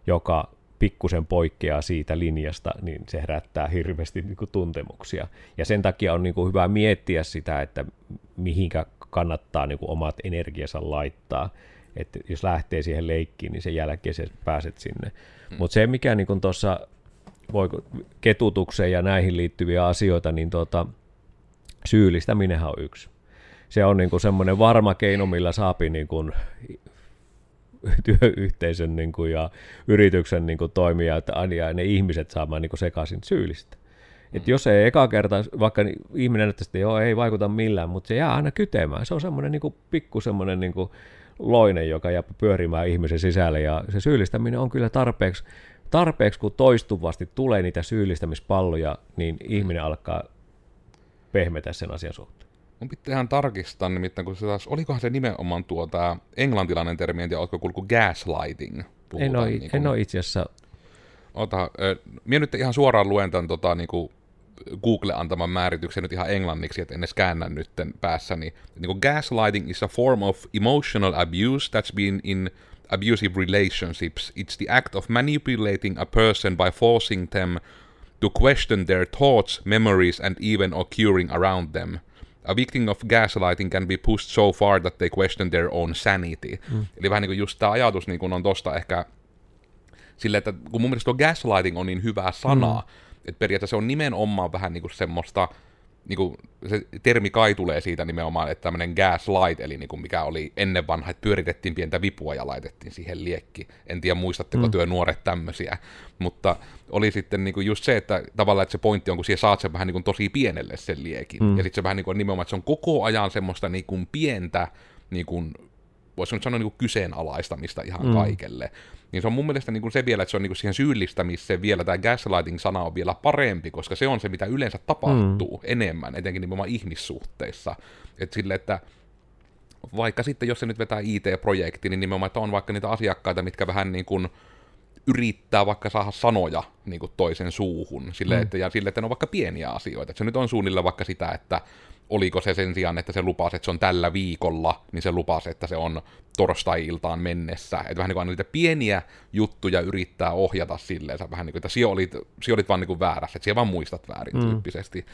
joka pikkusen poikkeaa siitä linjasta, niin se herättää hirveästi niin kuin tuntemuksia. Ja sen takia on niin kuin hyvä miettiä sitä, että mihinkä kannattaa niin kuin omat energiansa laittaa. Että jos lähtee siihen leikkiin, niin sen jälkeen se pääset sinne. Hmm. Mutta se, mikä niin tuossa voiko ketutukseen ja näihin liittyviä asioita, niin tuota, syyllistäminenhän on yksi. Se on niin semmoinen varma keino, millä saapi niin kuin työyhteisön niin kuin, ja yrityksen niin kuin, toimia, että ja ne ihmiset saamaan niin kuin, sekaisin syyllistä. Et jos ei eka kerta, vaikka ihminen että joo, ei vaikuta millään, mutta se jää aina kytemään. Se on semmoinen niin kuin, pikku semmoinen niin kuin, loine, joka jää pyörimään ihmisen sisälle, ja se syyllistäminen on kyllä tarpeeksi, tarpeeksi kun toistuvasti tulee niitä syyllistämispalloja, niin ihminen alkaa pehmetä sen asian suhteen. Mun pitää ihan tarkistaa, nimittäin kun se taas, olikohan se nimenomaan tuo tämä englantilainen termi, en tiedä, oletko kuullut gaslighting? en ole, niin kuin, en ole itse asiassa. Ota, äh, minä nyt ihan suoraan luen tämän tota, niin kuin Google antaman määrityksen nyt ihan englanniksi, että en edes käännä nyt päässäni. Niin kuin gaslighting is a form of emotional abuse that's been in abusive relationships. It's the act of manipulating a person by forcing them to question their thoughts, memories and even occurring around them a victim of gaslighting can be pushed so far that they question their own sanity. Mm. Eli vähän niin kuin just tämä ajatus niin kuin on tosta ehkä sille, että kun mun mielestä tuo gaslighting on niin hyvää sanaa, mm. että periaatteessa se on nimenomaan vähän niin kuin semmoista, niin kuin se termi kai tulee siitä nimenomaan, että tämmöinen gaslight, eli niin kuin mikä oli ennen vanha, että pyöritettiin pientä vipua ja laitettiin siihen liekki. En tiedä, muistatteko mm. työ nuoret tämmöisiä, mutta oli sitten niin kuin just se, että tavallaan että se pointti on, kun siellä saat sen vähän niin kuin tosi pienelle sen liekin, mm. ja sitten se vähän niin kuin nimenomaan, että se on koko ajan semmoista niin kuin pientä, niin kuin, voisi nyt sanoa niin kuin kyseenalaistamista ihan mm. kaikelle. Niin se on mun mielestä niin kuin se vielä, että se on niin kuin siihen syyllistämiseen vielä, tämä gaslighting-sana on vielä parempi, koska se on se, mitä yleensä tapahtuu mm. enemmän, etenkin nimenomaan ihmissuhteissa. Että sille, että vaikka sitten, jos se nyt vetää IT-projekti, niin nimenomaan, että on vaikka niitä asiakkaita, mitkä vähän niin kuin yrittää vaikka saada sanoja niin kuin toisen suuhun, sille, mm. että, ja sille, että ne on vaikka pieniä asioita. Että se nyt on suunnilleen vaikka sitä, että oliko se sen sijaan, että se lupasi, että se on tällä viikolla, niin se lupasi, että se on torstai-iltaan mennessä. Että vähän niin kuin niitä pieniä juttuja yrittää ohjata silleen, vähän niin kuin, että sinä olit, sinä olit vaan niin kuin väärässä, että sinä vaan muistat väärin mm. tyyppisesti.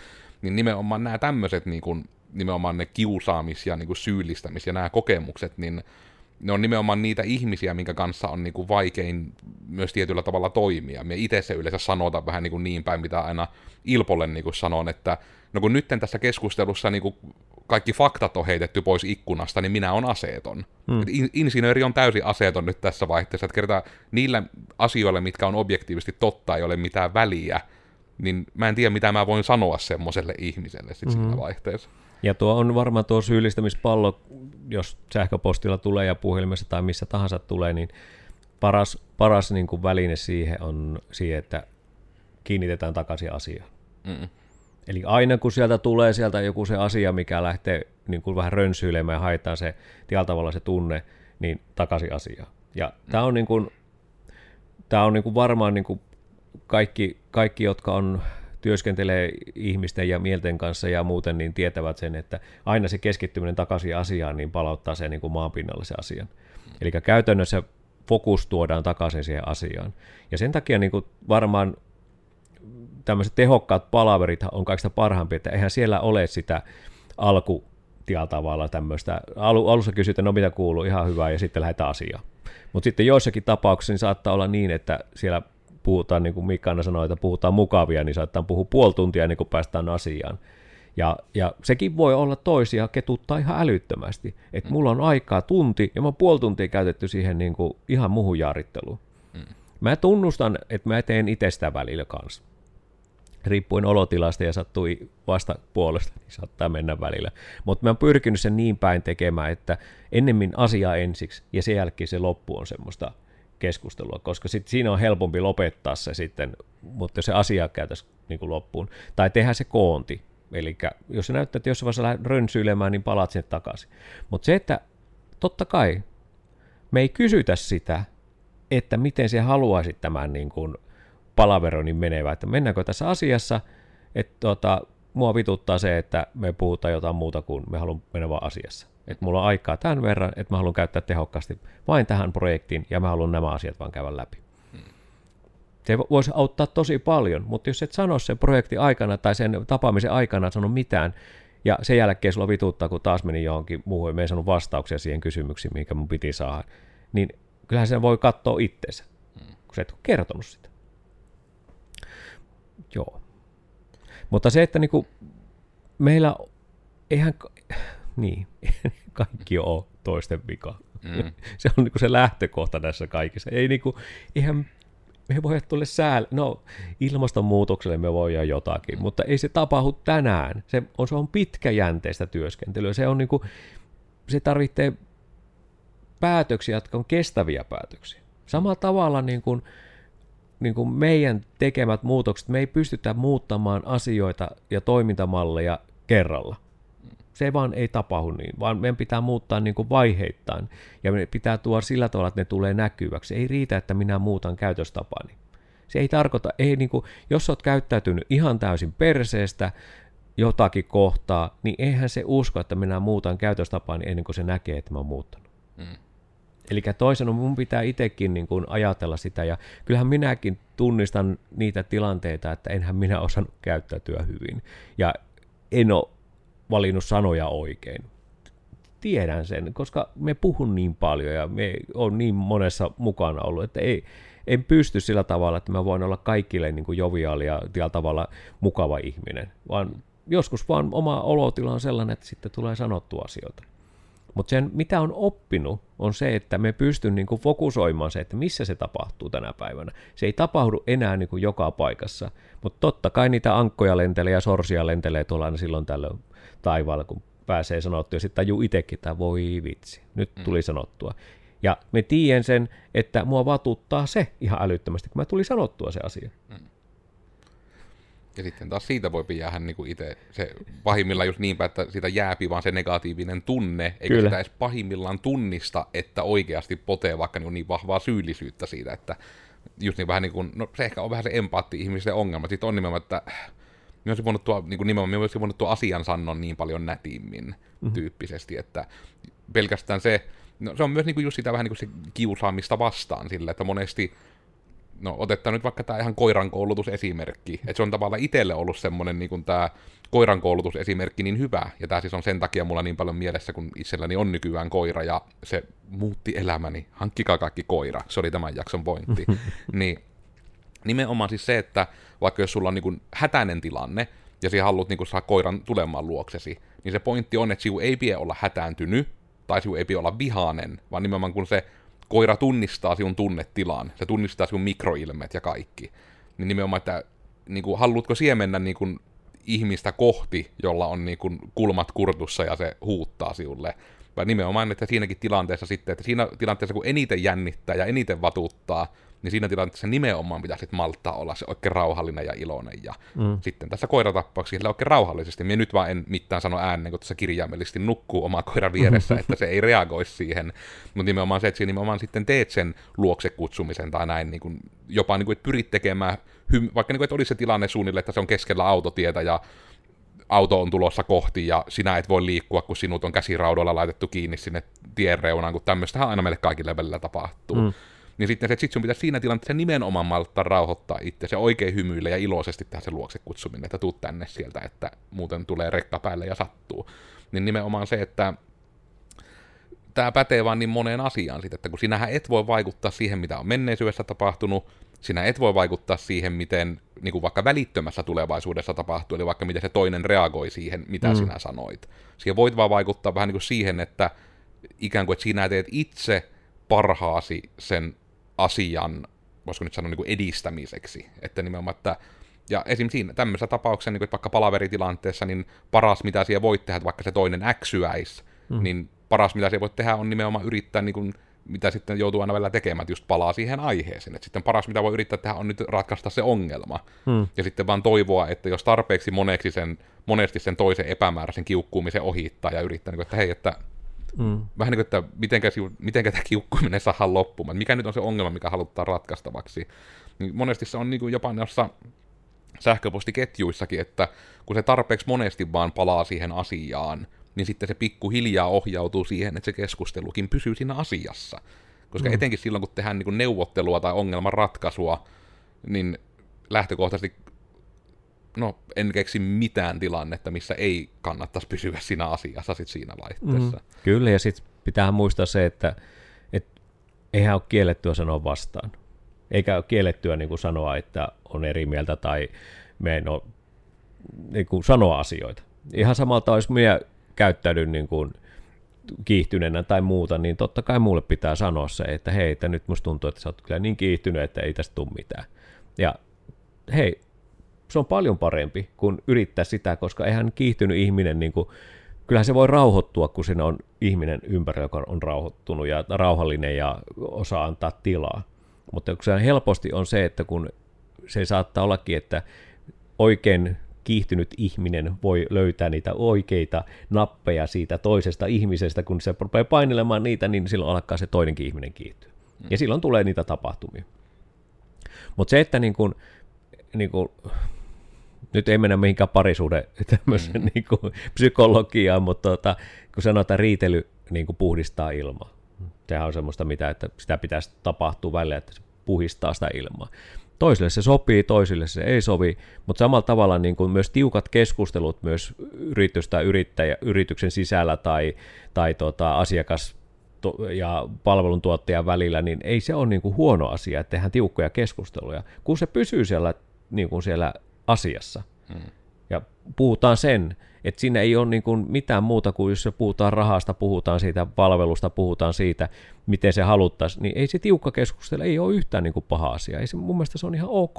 Niin nimenomaan nämä tämmöiset niin kuin, nimenomaan ne kiusaamis- ja niin kuin syyllistämis- ja nämä kokemukset, niin ne on nimenomaan niitä ihmisiä, minkä kanssa on niin kuin vaikein myös tietyllä tavalla toimia. Me itse se yleensä sanotaan vähän niin, kuin niin päin, mitä aina Ilpolle niin kuin sanon, että no kun nyt tässä keskustelussa niin kuin kaikki faktat on heitetty pois ikkunasta, niin minä on aseeton. Hmm. In- insinööri on täysin aseeton nyt tässä vaihteessa, että kertaa niillä asioilla, mitkä on objektiivisesti totta, ei ole mitään väliä, niin mä en tiedä, mitä mä voin sanoa semmoiselle ihmiselle sit hmm. siinä vaihteessa. Ja tuo on varmaan tuo syyllistämispallo, jos sähköpostilla tulee ja puhelimessa tai missä tahansa tulee, niin paras, paras niin kuin väline siihen on siihen, että kiinnitetään takaisin asiaan. Mm. Eli aina kun sieltä tulee sieltä joku se asia, mikä lähtee niin kuin vähän rönsyilemään ja haetaan se tietyllä tavalla se tunne, niin takaisin asiaan. Ja mm. tämä on, niin kuin, tämä on niin kuin varmaan niin kuin kaikki, kaikki, jotka on työskentelee ihmisten ja mielten kanssa ja muuten, niin tietävät sen, että aina se keskittyminen takaisin asiaan, niin palauttaa sen niin kuin maanpinnalle se asian. Eli käytännössä fokus tuodaan takaisin siihen asiaan. Ja sen takia niin kuin varmaan tämmöiset tehokkaat palaverit on kaikista parhaampia, että eihän siellä ole sitä alku tavalla tämmöistä. Alu, alussa kysytään, no mitä kuuluu, ihan hyvää, ja sitten lähdetään asiaan. Mutta sitten joissakin tapauksissa niin saattaa olla niin, että siellä puhutaan, niin kuin Mika sanoi, että puhutaan mukavia, niin saattaa puhua puoli tuntia niin kuin päästään asiaan. Ja, ja sekin voi olla toisia ketuttaa ihan älyttömästi. Että mulla on aikaa tunti, ja mä oon puoli tuntia käytetty siihen niin kuin ihan muuhun jaaritteluun. Mm. Mä tunnustan, että mä teen itsestä välillä kanssa. Riippuen olotilasta ja sattui vasta puolesta, niin saattaa mennä välillä. Mutta mä oon pyrkinyt sen niin päin tekemään, että ennemmin asia ensiksi, ja sen jälkeen se loppu on semmoista keskustelua, koska sit siinä on helpompi lopettaa se sitten, mutta jos se asia käytäisiin niin kuin loppuun, tai tehdä se koonti, eli jos se näyttää, että jos vaiheessa lähdet rönsyilemään, niin palaat sinne takaisin. Mutta se, että totta kai me ei kysytä sitä, että miten se haluaisit tämän niin kuin palaveronin menevä, että mennäänkö tässä asiassa, että tota, mua vituttaa se, että me puhutaan jotain muuta kuin me haluamme mennä vaan asiassa. Että mulla on aikaa tämän verran, että mä haluan käyttää tehokkaasti vain tähän projektiin ja mä haluan nämä asiat vaan käydä läpi. Se voisi auttaa tosi paljon, mutta jos et sano sen projektin aikana tai sen tapaamisen aikana sano mitään, ja sen jälkeen sulla vituttaa, kun taas meni johonkin muuhun, ja me ei saanut vastauksia siihen kysymyksiin, mikä mun piti saada, niin kyllähän sen voi katsoa itseensä, kun sä et ole kertonut sitä. Joo. Mutta se, että niinku, meillä, eihän, niin, kaikki on toisten vika. Mm. se on niinku se lähtökohta tässä kaikessa. Ei niinku, ihan me voi tulla sääl... No, ilmastonmuutokselle me voidaan jotakin, mutta ei se tapahdu tänään. Se on, se on pitkäjänteistä työskentelyä. Se, on niinku, se tarvitsee päätöksiä, jotka on kestäviä päätöksiä. Samalla tavalla niin kuin, niin kuin meidän tekemät muutokset, me ei pystytä muuttamaan asioita ja toimintamalleja kerralla. Se vaan ei tapahdu niin, vaan meidän pitää muuttaa niin kuin vaiheittain. Ja me pitää tuoda sillä tavalla, että ne tulee näkyväksi. Ei riitä, että minä muutan käytöstapani. Se ei tarkoita, ei niin kuin, jos olet käyttäytynyt ihan täysin perseestä jotakin kohtaa, niin eihän se usko, että minä muutan käytöstapani ennen kuin se näkee, että mä oon muuttanut. Mm. Eli toisena mun pitää itsekin niin kuin ajatella sitä, ja kyllähän minäkin tunnistan niitä tilanteita, että enhän minä osannut käyttäytyä hyvin, ja en ole valinnut sanoja oikein. Tiedän sen, koska me puhun niin paljon ja me on niin monessa mukana ollut, että ei, en pysty sillä tavalla, että mä voin olla kaikille niin kuin joviaali ja tällä tavalla mukava ihminen, vaan joskus vaan oma olotila on sellainen, että sitten tulee sanottua asioita. Mutta sen, mitä on oppinut, on se, että me pystyn niin kuin fokusoimaan se, että missä se tapahtuu tänä päivänä. Se ei tapahdu enää niin kuin joka paikassa, mutta totta kai niitä ankkoja lentelee ja sorsia lentelee tuolla aina silloin tällöin taivaalla, kun pääsee sanottua, ja sitten tajuu itsekin, että voi vitsi, nyt mm. tuli sanottua. Ja me tiedän sen, että mua vatuttaa se ihan älyttömästi, kun mä tuli sanottua se asia. Mm. Ja sitten taas siitä voi jäädä niin kuin itse se pahimmillaan just niinpä, että siitä jääpi vaan se negatiivinen tunne, eikä Kyllä. sitä edes pahimmillaan tunnista, että oikeasti potee vaikka niin, niin vahvaa syyllisyyttä siitä, että just niin vähän niin kuin, no se ehkä on vähän se empaatti ihmisen ongelma, sitten on nimenomaan, että minä olisin voinut tuo, niin kuin nimenomaan, minä olisin voinut tuo asian sanoa niin paljon nätimmin mm-hmm. tyyppisesti, että pelkästään se, no se on myös niin kuin just sitä vähän niin kuin se kiusaamista vastaan sillä, että monesti no otetaan nyt vaikka tämä ihan koiran koulutusesimerkki, että se on tavallaan itselle ollut semmoinen niin tämä koiran koulutusesimerkki niin hyvä, ja tämä siis on sen takia mulla niin paljon mielessä, kun itselläni on nykyään koira, ja se muutti elämäni, hankkikaa kaikki koira, se oli tämän jakson pointti, niin nimenomaan siis se, että vaikka jos sulla on niin hätäinen tilanne, ja sinä haluat niin saa koiran tulemaan luoksesi, niin se pointti on, että sinun ei pidä olla hätääntynyt, tai sinun ei pidä olla vihainen, vaan nimenomaan kun se koira tunnistaa sinun tunnetilan, se tunnistaa sinun mikroilmet ja kaikki, niin nimenomaan, että niin kuin, haluatko siihen mennä niin kuin, ihmistä kohti, jolla on niin kuin, kulmat kurtussa ja se huuttaa sinulle, vai nimenomaan, että siinäkin tilanteessa sitten, että siinä tilanteessa kun eniten jännittää ja eniten vatuuttaa, niin siinä tilanteessa nimenomaan pitäisi malttaa olla se oikein rauhallinen ja iloinen. Ja mm. sitten tässä koiratappauksessa sillä oikein rauhallisesti. Minä nyt vaan en mitään sano ääneen, kun tässä kirjaimellisesti nukkuu oma koira vieressä, että se ei reagoi siihen. Mutta nimenomaan se, että siinä nimenomaan sitten teet sen luokse kutsumisen tai näin, niin kuin, jopa niin kuin, että pyrit tekemään, vaikka niin kuin, että olisi se tilanne suunnilleen, että se on keskellä autotietä ja auto on tulossa kohti ja sinä et voi liikkua, kun sinut on käsiraudoilla laitettu kiinni sinne tien reunaan, kun tämmöistähän aina meille kaikille välillä tapahtuu. Mm niin sitten se, sun pitäisi siinä tilanteessa nimenomaan malttaa rauhoittaa itse se oikein hymyillä ja iloisesti tehdä se luokse kutsuminen, että tuu tänne sieltä, että muuten tulee rekka päälle ja sattuu. Niin nimenomaan se, että tämä pätee vaan niin moneen asiaan sitten, että kun sinähän et voi vaikuttaa siihen, mitä on menneisyydessä tapahtunut, sinä et voi vaikuttaa siihen, miten niin kuin vaikka välittömässä tulevaisuudessa tapahtuu, eli vaikka miten se toinen reagoi siihen, mitä mm. sinä sanoit. Siihen voit vaan vaikuttaa vähän niin kuin siihen, että ikään kuin, että sinä teet itse parhaasi sen asian, voisiko nyt sanoa niin kuin edistämiseksi. Että nimenomaan, että ja esim. siinä tämmöisessä tapauksessa, niin kuin, että vaikka palaveritilanteessa, niin paras mitä siellä voit tehdä, että vaikka se toinen äksyäisi, mm. niin paras mitä siellä voit tehdä on nimenomaan yrittää, niin kuin, mitä sitten joutuu aina välillä tekemään, että just palaa siihen aiheeseen. Että sitten paras mitä voi yrittää tehdä on nyt ratkaista se ongelma. Mm. Ja sitten vaan toivoa, että jos tarpeeksi moneksi sen, monesti sen toisen epämääräisen kiukkuumisen ohittaa ja yrittää, niin kuin, että hei, että Mm. Vähän niin kuin, että mitenkä, mitenkä tämä kiukkuiminen saadaan loppumaan. Mikä nyt on se ongelma, mikä halutaan ratkaistavaksi. Niin monesti se on niin kuin jopa noissa sähköpostiketjuissakin, että kun se tarpeeksi monesti vaan palaa siihen asiaan, niin sitten se pikkuhiljaa ohjautuu siihen, että se keskustelukin pysyy siinä asiassa. Koska mm. etenkin silloin, kun tehdään niin neuvottelua tai ongelman ratkaisua, niin lähtökohtaisesti no, en keksi mitään tilannetta, missä ei kannattaisi pysyä siinä asiassa sit siinä laitteessa. Mm, kyllä, ja sitten pitää muistaa se, että et, eihän ole kiellettyä sanoa vastaan. Eikä ole kiellettyä niin kuin sanoa, että on eri mieltä tai me en ole niin kuin sanoa asioita. Ihan samalta olisi minä käyttäydyn niin kuin kiihtyneenä tai muuta, niin totta kai mulle pitää sanoa se, että hei, että nyt musta tuntuu, että sä oot kyllä niin kiihtynyt, että ei tästä tule mitään. Ja hei, se on paljon parempi kuin yrittää sitä, koska eihän kiihtynyt ihminen, niin kuin, kyllähän se voi rauhoittua, kun siinä on ihminen ympärillä, joka on rauhoittunut ja rauhallinen ja osaa antaa tilaa. Mutta se helposti on se, että kun se saattaa ollakin, että oikein kiihtynyt ihminen voi löytää niitä oikeita nappeja siitä toisesta ihmisestä, kun se rupeaa painelemaan niitä, niin silloin alkaa se toinenkin ihminen kiihtyä. Mm. Ja silloin tulee niitä tapahtumia. Mutta se, että niin kun, niin kun nyt ei mennä mihinkään parisuuden tämmöisen mm. niin kuin, psykologiaan, mutta tota, kun sanotaan riitely niin kuin puhdistaa ilmaa. Sehän on semmoista, mitä, että sitä pitäisi tapahtua välillä, että se puhistaa sitä ilmaa. Toisille se sopii, toisille se ei sovi, mutta samalla tavalla niin kuin myös tiukat keskustelut myös yritystä yrittäjä, yrityksen sisällä tai, tai tota, asiakas ja palveluntuottajan välillä, niin ei se ole niin kuin huono asia, että tehdään tiukkoja keskusteluja, kun se pysyy siellä, niin kuin siellä asiassa. Hmm. Ja puhutaan sen, että siinä ei ole niin kuin mitään muuta kuin jos se puhutaan rahasta, puhutaan siitä palvelusta, puhutaan siitä, miten se haluttaisiin, niin ei se tiukka keskustelu ei ole yhtään niin kuin paha asia. Ei se, mun mielestä se on ihan ok.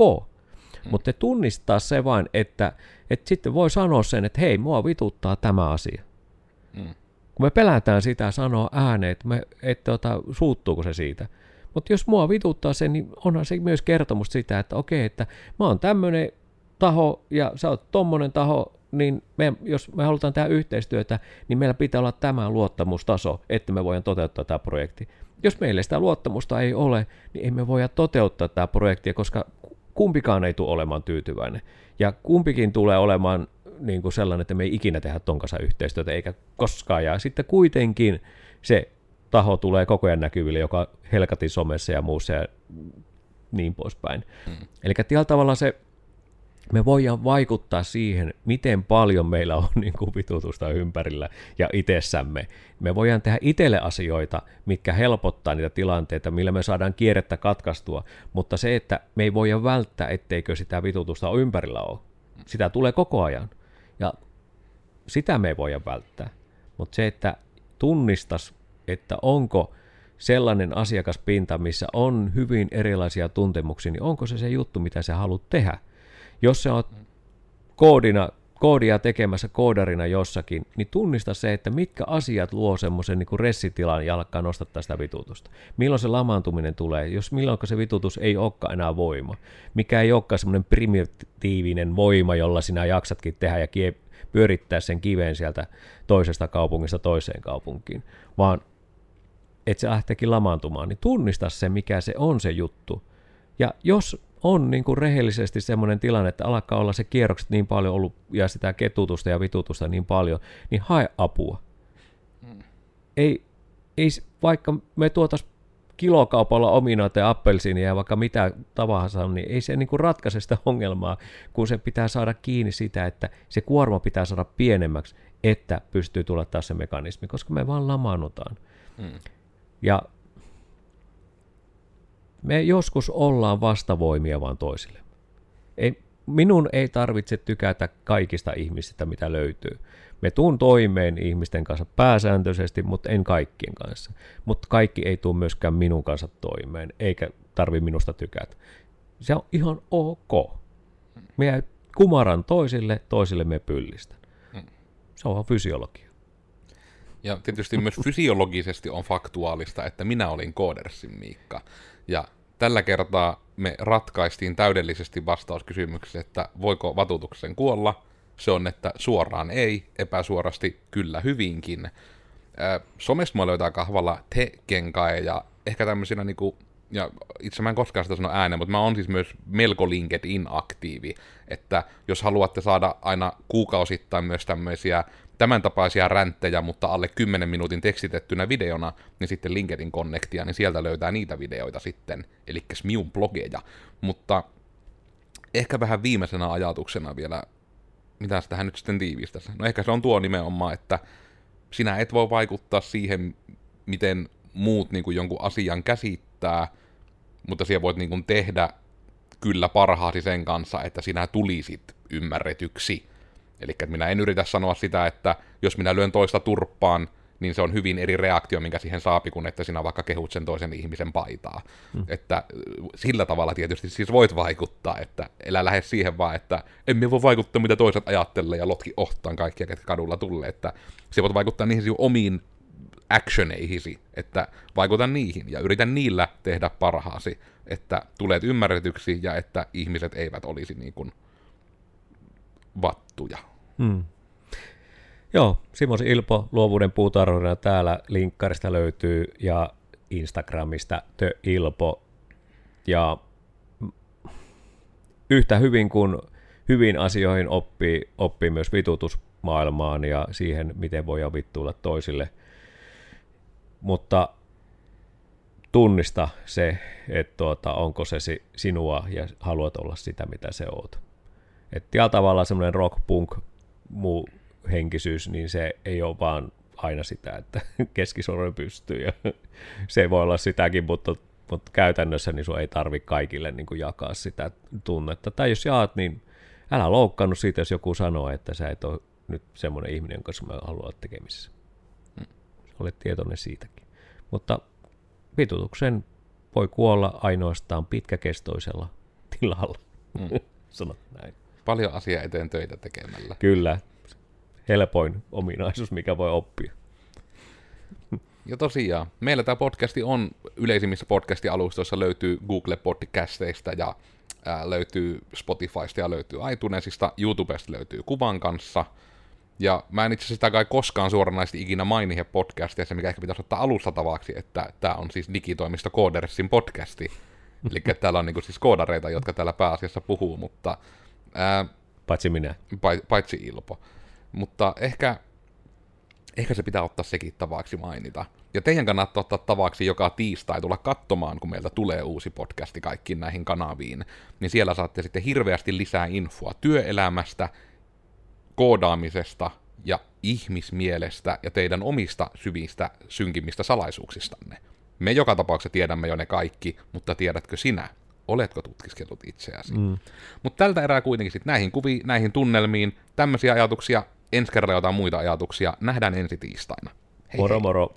Hmm. Mutta tunnistaa se vain, että, että sitten voi sanoa sen, että hei, mua vituttaa tämä asia. Hmm. Kun me pelätään sitä sanoa ääneen, että, me, että ota, suuttuuko se siitä. Mutta jos mua vituttaa se, niin onhan se myös kertomus sitä, että okei, että mä oon tämmöinen taho ja sä oot tommonen taho, niin me, jos me halutaan tehdä yhteistyötä, niin meillä pitää olla tämä luottamustaso, että me voidaan toteuttaa tämä projekti. Jos meillä sitä luottamusta ei ole, niin emme voi toteuttaa tämä projektia, koska kumpikaan ei tule olemaan tyytyväinen. Ja kumpikin tulee olemaan niin kuin sellainen, että me ei ikinä tehdä ton kanssa yhteistyötä, eikä koskaan. Ja sitten kuitenkin se taho tulee koko ajan näkyville, joka helkatin somessa ja muussa, ja niin poispäin. Mm. Eli tällä tavalla se, me voidaan vaikuttaa siihen, miten paljon meillä on niin kuin vitutusta ympärillä ja itsessämme. Me voidaan tehdä itselle asioita, mitkä helpottaa niitä tilanteita, millä me saadaan kierrettä katkaistua, mutta se, että me ei voida välttää, etteikö sitä vitutusta ympärillä ole. Sitä tulee koko ajan. Ja sitä me ei voida välttää. Mutta se, että tunnistas, että onko sellainen asiakaspinta, missä on hyvin erilaisia tuntemuksia, niin onko se se juttu, mitä sä haluat tehdä. Jos sä oot koodina, koodia tekemässä koodarina jossakin, niin tunnista se, että mitkä asiat luo semmoisen niin ressitilan ja alkaa nostattaa sitä vitutusta. Milloin se lamaantuminen tulee, jos milloin se vitutus ei olekaan enää voima. Mikä ei olekaan semmoinen primitiivinen voima, jolla sinä jaksatkin tehdä ja kie, pyörittää sen kiveen sieltä toisesta kaupungista toiseen kaupunkiin, vaan että se lähteekin lamaantumaan, niin tunnista se, mikä se on se juttu. Ja jos on niin kuin rehellisesti semmoinen tilanne, että alkaa olla se kierrokset niin paljon ollut ja sitä ketutusta ja vitutusta niin paljon, niin hae apua. Mm. Ei, ei, vaikka me tuotaisiin kilokaupalla ominaita ja appelsiinia ja vaikka mitä tavansa, niin ei se niin kuin ratkaise sitä ongelmaa, kun se pitää saada kiinni sitä, että se kuorma pitää saada pienemmäksi, että pystyy tulla taas se mekanismi, koska me vaan lamaannutaan. Mm. Ja me joskus ollaan vastavoimia vaan toisille. Ei, minun ei tarvitse tykätä kaikista ihmisistä, mitä löytyy. Me tuun toimeen ihmisten kanssa pääsääntöisesti, mutta en kaikkien kanssa. Mutta kaikki ei tule myöskään minun kanssa toimeen, eikä tarvi minusta tykätä. Se on ihan ok. Me kumaran toisille, toisille me pyllistän. Se on fysiologia. Ja tietysti myös fysiologisesti on faktuaalista, että minä olin Koodersin Miikka. Ja tällä kertaa me ratkaistiin täydellisesti vastauskysymykseen, että voiko vatutuksen kuolla. Se on, että suoraan ei, epäsuorasti kyllä hyvinkin. somesta mä löytää kahvalla te kenkae ja ehkä tämmöisenä niinku, ja itse mä en koskaan sitä sano ääneen, mutta mä oon siis myös melko LinkedIn-aktiivi, että jos haluatte saada aina kuukausittain myös tämmöisiä tämän tapaisia ränttejä, mutta alle 10 minuutin tekstitettynä videona, niin sitten LinkedIn Connectia, niin sieltä löytää niitä videoita sitten, eli minun blogeja. Mutta ehkä vähän viimeisenä ajatuksena vielä, mitä tähän nyt sitten tiivistäisi. No ehkä se on tuo nimenomaan, että sinä et voi vaikuttaa siihen, miten muut niin kuin jonkun asian käsittää, mutta siellä voit niin kuin tehdä kyllä parhaasi sen kanssa, että sinä tulisit ymmärretyksi Eli minä en yritä sanoa sitä, että jos minä lyön toista turppaan, niin se on hyvin eri reaktio, minkä siihen saapi, kun että sinä vaikka kehut sen toisen ihmisen paitaa. Hmm. Että sillä tavalla tietysti siis voit vaikuttaa, että elä lähde siihen vaan, että emme voi vaikuttaa, mitä toiset ajattelee ja lotki ohtaan kaikkia, ketkä kadulla tulee, että se voit vaikuttaa niihin omiin actioneihisi, että vaikuta niihin ja yritä niillä tehdä parhaasi, että tulet ymmärretyksi ja että ihmiset eivät olisi niin kuin vattuja. Hmm. Joo, Simos Ilpo, luovuuden puutarhurina täällä linkkarista löytyy ja Instagramista The Ilpo. Ja yhtä hyvin kuin hyvin asioihin oppii, oppii myös vitutusmaailmaan ja siihen, miten voi vittuilla toisille. Mutta tunnista se, että tuota, onko se sinua ja haluat olla sitä, mitä se oot. Että tavallaan semmoinen rock, punk, muu henkisyys, niin se ei ole vaan aina sitä, että keskisormen pystyy ja se voi olla sitäkin, mutta, mutta käytännössä niin sun ei tarvi kaikille niin kuin jakaa sitä tunnetta. Tai jos jaat, niin älä loukkaannut siitä, jos joku sanoo, että sä et ole nyt semmoinen ihminen, jonka mä haluan olla tekemisissä. Mm. Olet tietoinen siitäkin. Mutta vitutuksen voi kuolla ainoastaan pitkäkestoisella tilalla. Mm. Sanot näin. Paljon asiaa eteen töitä tekemällä. Kyllä. Helpoin ominaisuus, mikä voi oppia. Ja tosiaan, meillä tämä podcasti on yleisimmissä podcast-alustoissa löytyy Google Podcasteista ja ää, löytyy Spotifysta ja löytyy iTunesista, YouTubesta löytyy kuvan kanssa. Ja mä en itse asiassa sitä kai koskaan suoranaisesti ikinä mainihe podcastia, se mikä ehkä pitäisi ottaa alusta tavaksi, että tämä on siis digitoimisto Codersin podcasti. Eli täällä on niinku siis koodareita, jotka täällä pääasiassa puhuu, mutta Ää, paitsi minä. Paitsi Ilpo. Mutta ehkä, ehkä se pitää ottaa sekin tavaksi mainita. ja teidän kannattaa ottaa tavaksi joka tiistai tulla katsomaan, kun meiltä tulee uusi podcasti kaikkiin näihin kanaviin, niin siellä saatte sitten hirveästi lisää infoa työelämästä, koodaamisesta ja ihmismielestä ja teidän omista syvistä, synkimmistä salaisuuksistanne. Me joka tapauksessa tiedämme jo ne kaikki, mutta tiedätkö sinä? Oletko tutkiskellut itseäsi? Mm. Mutta tältä erää kuitenkin sitten näihin kuviin, näihin tunnelmiin, tämmöisiä ajatuksia, ensi kerralla jotain muita ajatuksia, nähdään ensi tiistaina. Hei moro hei. moro.